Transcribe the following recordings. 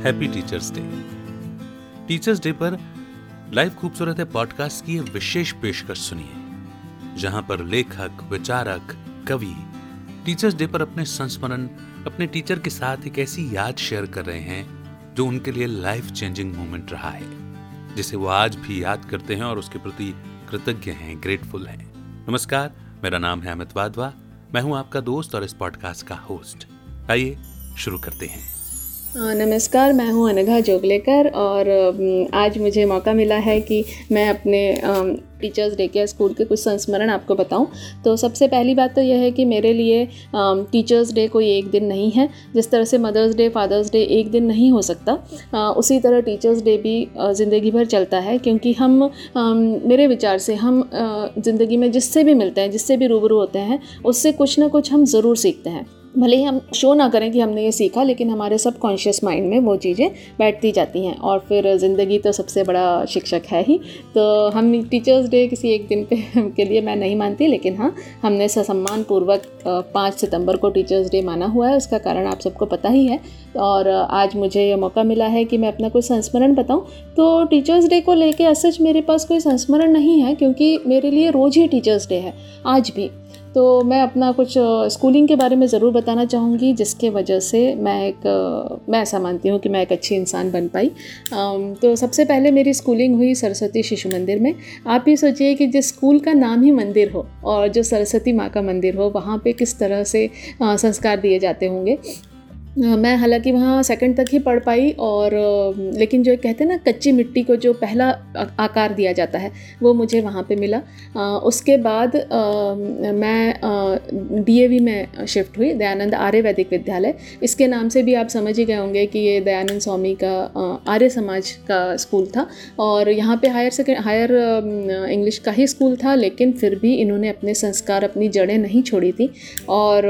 Happy teachers day teachers day पर live खूबसूरत है पॉडकास्ट की विशेष पेशकश सुनिए, जहाँ पर लेखक, विचारक, कवि टीचर्स डे पर अपने संस्मरण, अपने टीचर के साथ एक ऐसी याद शेयर कर रहे हैं, जो उनके लिए लाइफ चेंजिंग मोमेंट रहा है, जिसे वो आज भी याद करते हैं और उसके प्रति कृतज्ञ हैं ग्रेटफुल हैं। नमस्कार, मेरा नाम है अमित वाधवा, मैं हूँ आपका दोस्त और इस पॉडकास्ट का होस्ट आइए, शुरू करते हैं। नमस्कार, मैं हूँ अनघा जोगलेकर और आज मुझे मौका मिला है कि मैं अपने टीचर्स डे के स्कूल के कुछ संस्मरण आपको बताऊँ। तो सबसे पहली बात तो यह है कि मेरे लिए टीचर्स डे कोई एक दिन नहीं है, जिस तरह से मदर्स डे फादर्स डे एक दिन नहीं हो सकता। उसी तरह टीचर्स डे भी ज़िंदगी भर चलता है क्योंकि हम मेरे विचार से हम ज़िंदगी में जिससे भी मिलते हैं, जिससे भी रूबरू होते हैं, उससे कुछ ना कुछ हम ज़रूर सीखते हैं। भले ही हम शो ना करें कि हमने ये सीखा, लेकिन हमारे सब कॉन्शियस माइंड में वो चीज़ें बैठती जाती हैं। और फिर ज़िंदगी तो सबसे बड़ा शिक्षक है ही। तो हम टीचर्स डे किसी एक दिन पे के लिए मैं नहीं मानती, लेकिन हाँ हमने सम्मान पूर्वक पाँच सितंबर को टीचर्स डे माना हुआ है। उसका कारण आप सबको पता ही है। और आज मुझे ये मौका मिला है कि मैं अपना कोई संस्मरण बताऊँ। तो टीचर्स डे को लेके असच मेरे पास कोई संस्मरण नहीं है, क्योंकि मेरे लिए रोज़ ही टीचर्स डे है। आज भी। तो मैं अपना कुछ स्कूलिंग के बारे में ज़रूर बताना चाहूँगी, जिसके वजह से मैं एक मैं ऐसा मानती हूँ कि मैं एक अच्छी इंसान बन पाई। तो सबसे पहले मेरी स्कूलिंग हुई सरस्वती शिशु मंदिर में। आप ये सोचिए कि जिस स्कूल का नाम ही मंदिर हो और जो सरस्वती माँ का मंदिर हो, वहाँ पे किस तरह से संस्कार दिए जाते होंगे। मैं हालाँकि वहाँ सेकंड तक ही पढ़ पाई और लेकिन जो कहते हैं ना, कच्ची मिट्टी को जो पहला आकार दिया जाता है, वो मुझे वहाँ पे मिला। उसके बाद मैं डीएवी में शिफ्ट हुई, दयानंद आर्य वैदिक विद्यालय। इसके नाम से भी आप समझ ही गए होंगे कि ये दयानंद स्वामी का आर्य समाज का स्कूल था और यहाँ पे हायर सेकेंड हायर इंग्लिश का ही स्कूल था, लेकिन फिर भी इन्होंने अपने संस्कार, अपनी जड़ें नहीं छोड़ी थी और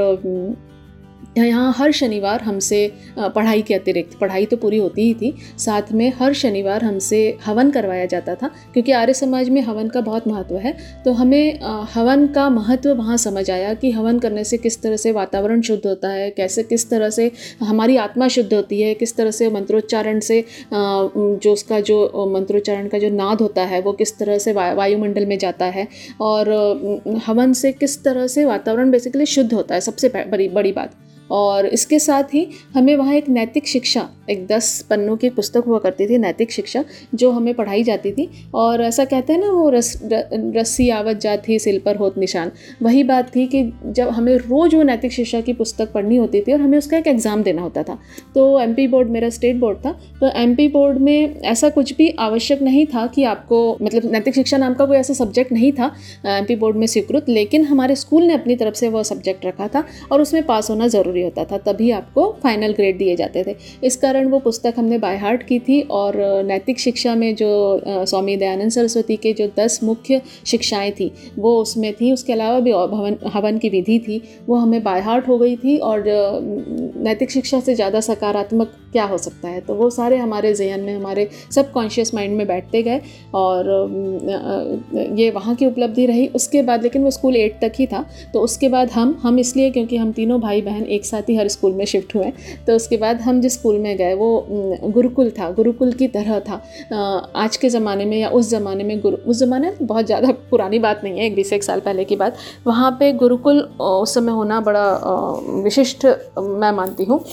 यहाँ हर शनिवार हमसे पढ़ाई के अतिरिक्त पढ़ाई तो पूरी होती ही थी साथ में हर शनिवार हमसे हवन करवाया जाता था क्योंकि आर्य समाज में हवन का बहुत महत्व है तो हमें हवन का महत्व वहाँ समझ आया कि हवन करने से किस तरह से वातावरण शुद्ध होता है कैसे किस तरह से हमारी आत्मा शुद्ध होती है किस तरह से मंत्रोच्चारण से जो उसका जो मंत्रोच्चारण का जो नाद होता है वो किस तरह से वा, वायुमंडल में जाता है और हवन से किस तरह से वातावरण बेसिकली शुद्ध होता है सबसे बड़ी बड़ी बात। और इसके साथ ही हमें वहाँ एक नैतिक शिक्षा, एक दस पन्नों की पुस्तक हुआ करती थी, नैतिक शिक्षा, जो हमें पढ़ाई जाती थी। और ऐसा कहते हैं ना, वो रस रस्सी आवत जाती सिल पर होत निशान। वही बात थी कि जब हमें रोज़ वो नैतिक शिक्षा की पुस्तक पढ़नी होती थी और हमें उसका एक एग्ज़ाम देना होता था। तो एमपी बोर्ड मेरा स्टेट बोर्ड था। तो एमपी बोर्ड में ऐसा कुछ भी आवश्यक नहीं था कि आपको मतलब नैतिक शिक्षा नाम का कोई ऐसा सब्जेक्ट नहीं था एमपी बोर्ड में स्वीकृत, लेकिन हमारे स्कूल ने अपनी तरफ़ से वह सब्जेक्ट रखा था और उसमें पास होना ज़रूरी होता था, तभी आपको फाइनल ग्रेड दिए जाते थे। इस कारण कारण वो पुस्तक हमने बाय हार्ट की थी और नैतिक शिक्षा में जो स्वामी दयानंद सरस्वती के जो दस मुख्य शिक्षाएँ थी, वो उसमें थी। उसके अलावा भी भवन, हवन की विधि थी, वो हमें बाय हार्ट हो गई थी और नैतिक शिक्षा से ज़्यादा सकारात्मक क्या हो सकता है? तो वो सारे हमारे जहन में, हमारे सब कॉन्शियस माइंड में बैठते गए और ये वहाँ की उपलब्धि रही। उसके बाद, लेकिन वो स्कूल एट तक ही था तो उसके बाद हम हम इसलिए, क्योंकि हम तीनों भाई बहन एक साथ ही हर स्कूल में शिफ्ट हुए तो उसके बाद हम जिस स्कूल में गए, वो गुरुकुल था, गुरुकुल की तरह था। आज के ज़माने में या उस ज़माने में गुरु, उस ज़माने बहुत ज़्यादा पुरानी बात नहीं है, एक बीस एक साल पहले की बात। वहाँ पर गुरुकुल उस समय होना बड़ा विशिष्ट मैं मानती हूँ।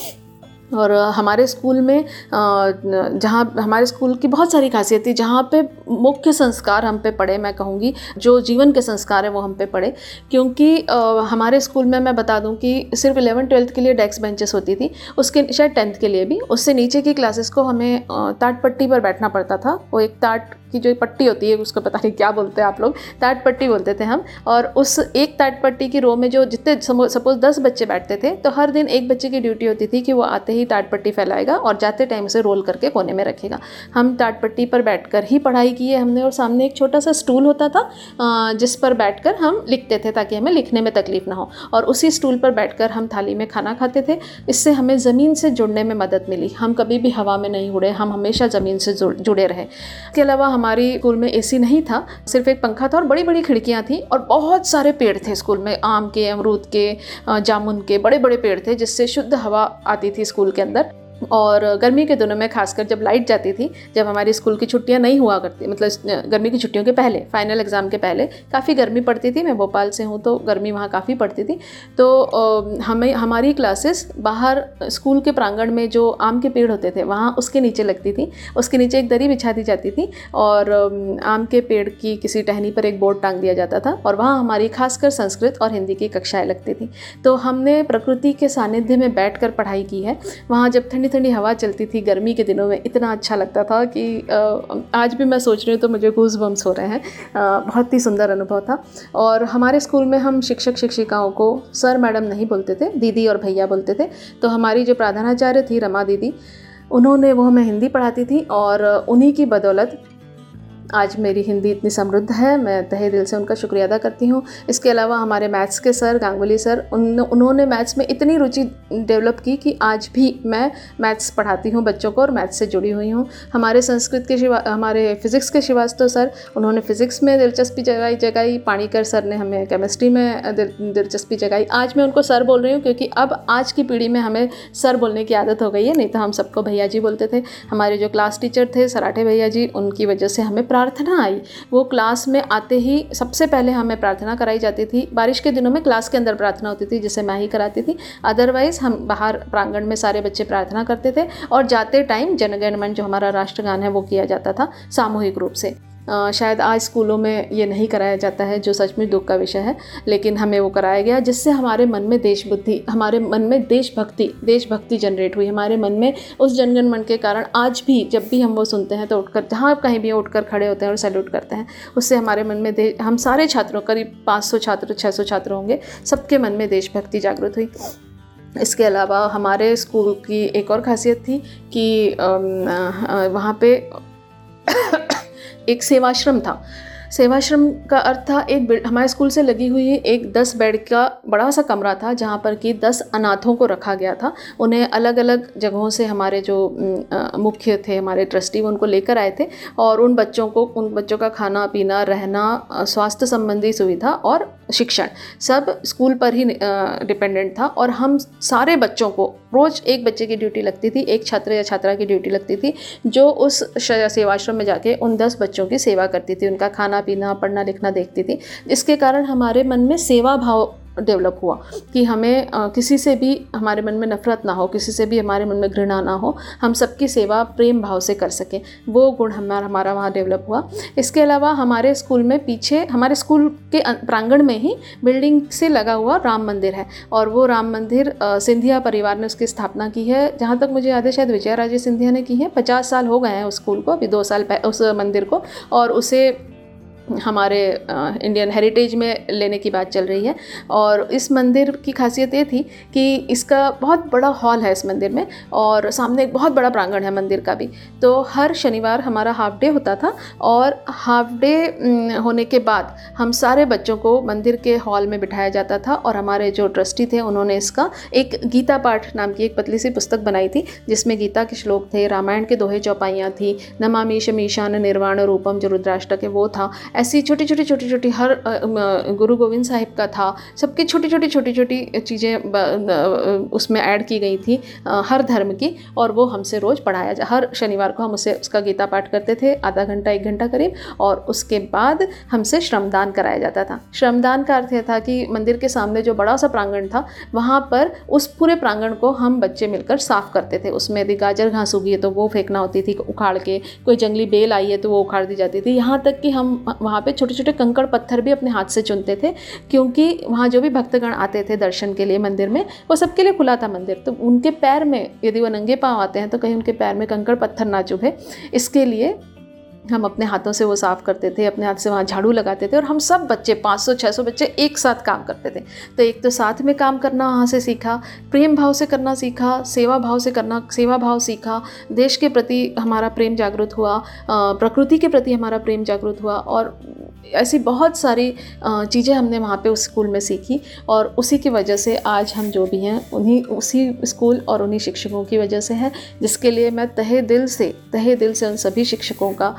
और हमारे स्कूल में जहाँ, हमारे स्कूल की बहुत सारी खासियत थी, जहाँ पे मुख्य संस्कार हम पे पड़े, मैं कहूँगी, जो जीवन के संस्कार हैं वो हम पे पड़े। क्योंकि हमारे स्कूल में मैं बता दूँ कि सिर्फ़ इलेवन, ट्वेल्थ के लिए डेस्क बेंचेस होती थी, उसके, शायद टेंथ के लिए भी, उससे नीचे की क्लासेस को हमें ताट पट्टी पर बैठना पड़ता था, वो एक ताट की जो पट्टी होती है, उसको पता नहीं क्या बोलते हैं आप लोग, ताट पट्टी बोलते थे हम। और उस एक ताट पट्टी की रो में जो जितने सपोज़ दस बच्चे बैठते थे तो हर दिन एक बच्चे की ड्यूटी होती थी कि वो आते ही टाट पट्टी फैलाएगा और जाते टाइम उसे रोल करके कोने में रखेगा। हम टाट पट्टी पर बैठकर ही पढ़ाई की है हमने और सामने एक छोटा सा स्टूल होता था जिस पर बैठकर हम लिखते थे ताकि हमें लिखने में तकलीफ़ ना हो। और उसी स्टूल पर बैठकर हम थाली में खाना खाते थे। इससे हमें ज़मीन से जुड़ने में मदद मिली। हम कभी भी हवा में नहीं उड़े, हम हमेशा ज़मीन से जुड़े रहे। इसके अलावा हमारी स्कूल में एसी नहीं था, सिर्फ़ एक पंखा था और बड़ी बड़ी खिड़कियाँ थी और बहुत सारे पेड़ थे स्कूल में, आम के, अमरूद के जामुन के बड़े बड़े पेड़ थे जिससे शुद्ध हवा आती थी स्कूल के अंदर। और गर्मी के दिनों में खासकर जब लाइट जाती थी, जब हमारी स्कूल की छुट्टियाँ नहीं हुआ करती मतलब गर्मी की छुट्टियों के पहले फाइनल एग्ज़ाम के पहले, काफ़ी गर्मी पड़ती थी। मैं भोपाल से हूँ तो गर्मी वहाँ काफ़ी पड़ती थी। तो हमें, हमारी क्लासेस बाहर स्कूल के प्रांगण में जो आम के पेड़ होते थे, वहाँ उसके नीचे लगती थी। उसके नीचे एक दरी बिछा दी जाती थी और आम के पेड़ की किसी टहनी पर एक बोर्ड टांग दिया जाता था और वहाँ हमारी खासकर संस्कृत और हिंदी की कक्षाएँ लगती थी। तो हमने प्रकृति के सानिध्य में बैठ पढ़ाई की है। वहाँ जब ठंडी ठंडी ठंडी हवा चलती थी, गर्मी के दिनों में इतना अच्छा लगता था कि आज भी मैं सोच रही हूँ तो मुझे घूस बम्स हो रहे हैं। बहुत ही सुंदर अनुभव था। और हमारे स्कूल में हम शिक्षक शिक्षिकाओं को सर मैडम नहीं बोलते थे, दीदी और भैया बोलते थे। तो हमारी जो प्रधानाचार्य थी रमा दीदी, उन्होंने वो हमें हिंदी पढ़ाती थी और उन्हीं की बदौलत आज मेरी हिंदी इतनी समृद्ध है, मैं तहे दिल से उनका शुक्रिया अदा करती हूँ। इसके अलावा हमारे मैथ्स के सर, गांगुली सर, उन, उन्होंने मैथ्स में इतनी रुचि डेवलप की कि आज भी मैं मैथ्स पढ़ाती हूँ बच्चों को और मैथ्स से जुड़ी हुई हूँ। हमारे संस्कृत के शिवा, हमारे फिज़िक्स के श्रीवास्तव सर, उन्होंने फ़िज़िक्स में दिलचस्पी जगाई जगाई। पाणीकर सर ने हमें केमिस्ट्री में दिलचस्पी जगाई। आज मैं उनको सर बोल रही हूँ क्योंकि अब आज की पीढ़ी में हमें सर बोलने की आदत हो गई है, नहीं तो हम सबको भैया जी बोलते थे। हमारे जो क्लास टीचर थे, सराठे भैया जी, उनकी वजह से हमें प्रार्थना आई। वो क्लास में आते ही सबसे पहले हमें प्रार्थना कराई जाती थी। बारिश के दिनों में क्लास के अंदर प्रार्थना होती थी, जिसे मैं ही कराती थी। अदरवाइज़ हम बाहर प्रांगण में सारे बच्चे प्रार्थना करते थे और जाते टाइम जनगणमन जो हमारा राष्ट्रगान है, वो किया जाता था सामूहिक रूप से। शायद आज स्कूलों में ये नहीं कराया जाता है, जो सच में दुख का विषय है, लेकिन हमें वो कराया गया, जिससे हमारे मन में देश बुद्धि हमारे मन में देशभक्ति देशभक्ति जनरेट हुई, हमारे मन में उस जनगण मन के कारण आज भी जब भी हम वो सुनते हैं तो उठकर, जहाँ कहीं भी उठकर खड़े होते हैं और सैल्यूट करते हैं, उससे हमारे मन में हम सारे छात्रों, करीब पाँच सौ छात्र छः सौ छात्र होंगे, सबके मन में देशभक्ति जागृत हुई। इसके अलावा हमारे स्कूल की एक और खासियत थी कि वहाँ पे एक सेवाश्रम था। सेवाश्रम का अर्थ था, एक हमारे स्कूल से लगी हुई एक दस बेड का बड़ा सा कमरा था, जहाँ पर कि दस अनाथों को रखा गया था। उन्हें अलग अलग जगहों से हमारे जो मुख्य थे, हमारे ट्रस्टी, वो उनको लेकर आए थे और उन बच्चों को, उन बच्चों का खाना, पीना, रहना स्वास्थ्य संबंधी सुविधा और शिक्षण, सब स्कूल पर ही डिपेंडेंट था और हम सारे बच्चों को, रोज़ एक बच्चे की ड्यूटी लगती थी, एक छात्र या छात्रा की ड्यूटी लगती थी, जो उस सेवाश्रम में जाके उन दस बच्चों की सेवा करती थी, उनका खाना पीना पढ़ना लिखना देखती थी। जिसके कारण हमारे मन में सेवा भाव डेवलप हुआ कि हमें आ, किसी से भी हमारे मन में नफरत ना हो किसी से भी हमारे मन में घृणा ना हो हम सबकी सेवा प्रेम भाव से कर सकें। वो गुण हमारा हमारा वहाँ डेवलप हुआ। इसके अलावा हमारे स्कूल में पीछे हमारे स्कूल के प्रांगण में ही बिल्डिंग से लगा हुआ राम मंदिर है और वो राम मंदिर आ, सिंधिया परिवार ने उसकी स्थापना की है। जहाँ तक मुझे याद है शायद विजय राजे सिंधिया ने की है। पचास साल हो गए हैं उस स्कूल को अभी दो साल उस मंदिर को और उसे हमारे इंडियन हेरिटेज में लेने की बात चल रही है। और इस मंदिर की खासियत ये थी कि इसका बहुत बड़ा हॉल है इस मंदिर में और सामने एक बहुत बड़ा प्रांगण है मंदिर का भी। तो हर शनिवार हमारा हाफ़ डे होता था और हाफ़ डे होने के बाद हम सारे बच्चों को मंदिर के हॉल में बिठाया जाता था और हमारे जो ट्रस्टी थे उन्होंने इसका एक गीता पाठ नाम की एक पतली सी पुस्तक बनाई थी, जिसमें गीता के श्लोक थे, रामायण के दोहे चौपाइयाँ थी नमामीश मीशान निर्वाण रूपम जो रुद्राष्टक है वो था ऐसी छोटी छोटी छोटी छोटी हर गुरु गोविंद साहिब का था। सबकी छोटी छोटी छोटी छोटी चीज़ें उसमें ऐड की गई थी हर धर्म की, और वो हमसे रोज़ पढ़ाया जा, हर शनिवार को हम उसे, उसका गीता पाठ करते थे, आधा घंटा, एक घंटा करीब, और उसके बाद हमसे श्रमदान कराया जाता था। श्रमदान का अर्थ यह था कि मंदिर के सामने जो बड़ा सा प्रांगण था, वहाँ पर उस पूरे प्रांगण को हम बच्चे मिलकर साफ़ करते थे। उसमें यदि गाजर घास उगी है तो वो फेंकना होती थी उखाड़ के, कोई जंगली बेल आई है तो वो उखाड़ दी जाती थी। यहाँ तक कि हम वहाँ पे छोटे छोटे कंकड़ पत्थर भी अपने हाथ से चुनते थे, क्योंकि वहाँ जो भी भक्तगण आते थे दर्शन के लिए मंदिर में, वो सबके लिए खुला था मंदिर। तो उनके पैर में यदि वो नंगे पाँव आते हैं तो कहीं उनके पैर में कंकड़ पत्थर ना चुभे। इसके लिए हम अपने हाथों से वो साफ़ करते थे, अपने हाथ से वहाँ झाड़ू लगाते थे और हम सब बच्चे 500-600 बच्चे एक साथ काम करते थे। तो एक तो साथ में काम करना वहाँ से सीखा, प्रेम भाव से करना सीखा, सेवा भाव से करना, सेवा भाव सीखा, देश के प्रति हमारा प्रेम जागृत हुआ प्रकृति के प्रति हमारा प्रेम जागृत हुआ और ऐसी बहुत सारी चीज़ें हमने वहाँ पे उस स्कूल में सीखी और उसी की वजह से आज हम जो भी हैं, उन्हीं, उसी स्कूल और उन्हीं शिक्षकों की वजह से है, जिसके लिए मैं तहे दिल से, तहे दिल से उन सभी शिक्षकों का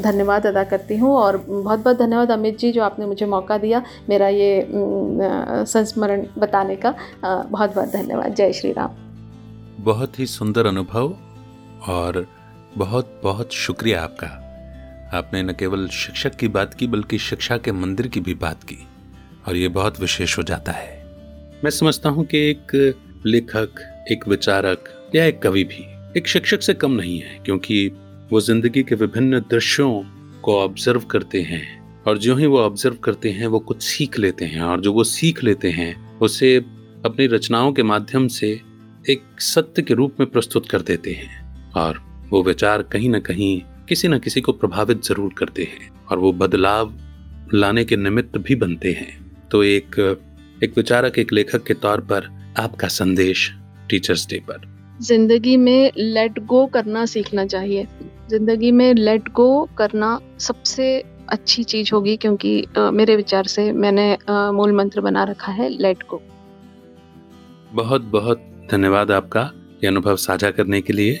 धन्यवाद अदा करती हूँ और बहुत बहुत धन्यवाद अमित जी जो आपने मुझे मौका दिया मेरा ये संस्मरण बताने का। बहुत बहुत धन्यवाद। जय श्री राम। बहुत ही सुंदर अनुभव और बहुत बहुत शुक्रिया आपका। आपने न केवल शिक्षक की बात की, बल्कि शिक्षा के मंदिर की भी बात की, और ये बहुत विशेष हो जाता है। मैं समझता हूँ कि एक लेखक, एक विचारक, या एक कवि भी एक शिक्षक से कम नहीं है, क्योंकि वो ज़िंदगी के विभिन्न दृश्यों को ऑब्ज़र्व करते हैं, और जो ही वो ऑब्ज़र्व करते हैं, वो कुछ सीख लेते हैं, और जो वो सीख लेते हैं, उसे अपनी रचनाओं के माध्यम से एक सत्य के रूप में प्रस्तुत कर देते हैं, और वो विचार कहीं ना कहीं किसी न किसी को प्रभावित ज़रूर करते हैं और वो बदलाव लाने के निमित्त भी बनते हैं। तो एक एक विचारक एक लेखक के तौर पर आपका संदेश टीचर्स डे पर। ज़िंदगी में लेट गो करना सीखना चाहिए। ज़िंदगी में लेट गो करना सबसे अच्छी चीज़ होगी क्योंकि आ, मेरे विचार से मैंने मूल मंत्र बना रखा है लेट गो बहुत बहुत धन्यवाद आपका ये अनुभव साझा करने के लिए।